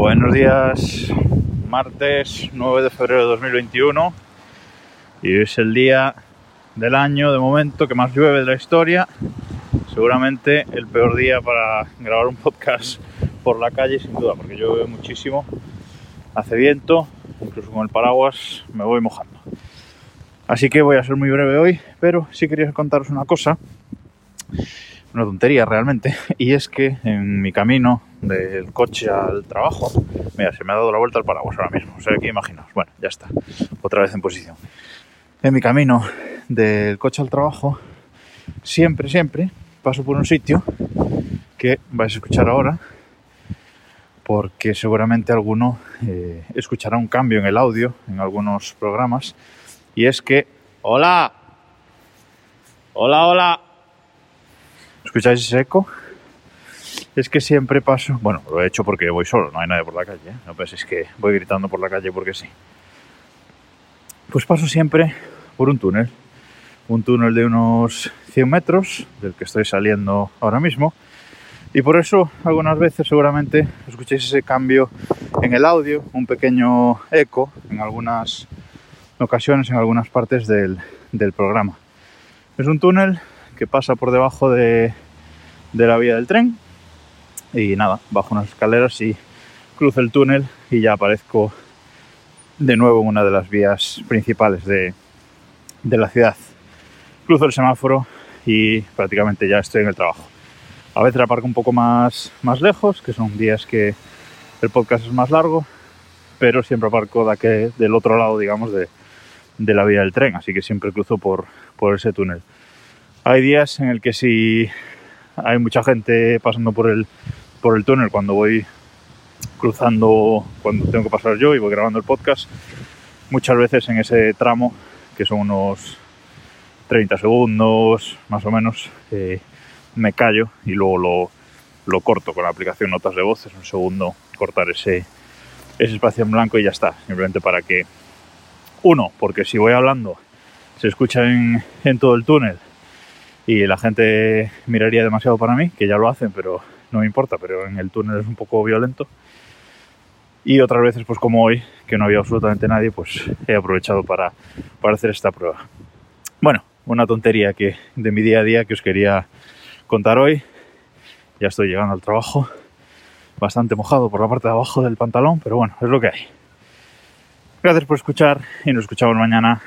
Buenos días, martes 9 de febrero de 2021 y es el día del año de momento que más llueve de la historia. Seguramente el peor día para grabar un podcast por la calle sin duda, porque llueve muchísimo, hace viento, incluso con el paraguas me voy mojando. Así que voy a ser muy breve hoy, pero sí quería contaros una cosa, una tontería realmente, y es que en mi camino del coche al trabajo, mira, se me ha dado la vuelta al paraguas ahora mismo, o sea que imaginaos, bueno, ya está, otra vez en posición. En mi camino del coche al trabajo, siempre, siempre paso por un sitio que vais a escuchar ahora, porque seguramente alguno eh, escuchará un cambio en el audio en algunos programas, y es que, hola, hola, hola, ¿escucháis ese eco? Es que siempre paso, bueno, lo he hecho porque voy solo, no hay nadie por la calle, ¿eh? no penséis que voy gritando por la calle porque sí. Pues paso siempre por un túnel, un túnel de unos 100 metros, del que estoy saliendo ahora mismo, y por eso algunas veces seguramente escuchéis ese cambio en el audio, un pequeño eco en algunas ocasiones, en algunas partes del, del programa. Es un túnel que pasa por debajo de, de la vía del tren, y nada, bajo unas escaleras y cruzo el túnel y ya aparezco de nuevo en una de las vías principales de, de la ciudad. Cruzo el semáforo y prácticamente ya estoy en el trabajo. A veces aparco un poco más, más lejos, que son días que el podcast es más largo, pero siempre aparco de aquí, del otro lado, digamos, de, de, la vía del tren, así que siempre cruzo por, por ese túnel. Hay días en el que si hay mucha gente pasando por el, por el túnel cuando voy cruzando, cuando tengo que pasar yo y voy grabando el podcast, muchas veces en ese tramo, que son unos 30 segundos más o menos, eh, me callo y luego lo, lo, corto con la aplicación Notas de Voz, es un segundo cortar ese, ese espacio en blanco y ya está, simplemente para que, uno, porque si voy hablando se escucha en, en todo el túnel y la gente miraría demasiado para mí, que ya lo hacen, pero no me importa, pero en el túnel es un poco violento. Y otras veces, pues como hoy, que no había absolutamente nadie, pues he aprovechado para, para hacer esta prueba. Bueno, una tontería que de mi día a día que os quería contar hoy. Ya estoy llegando al trabajo, bastante mojado por la parte de abajo del pantalón, pero bueno, es lo que hay. Gracias por escuchar y nos escuchamos mañana.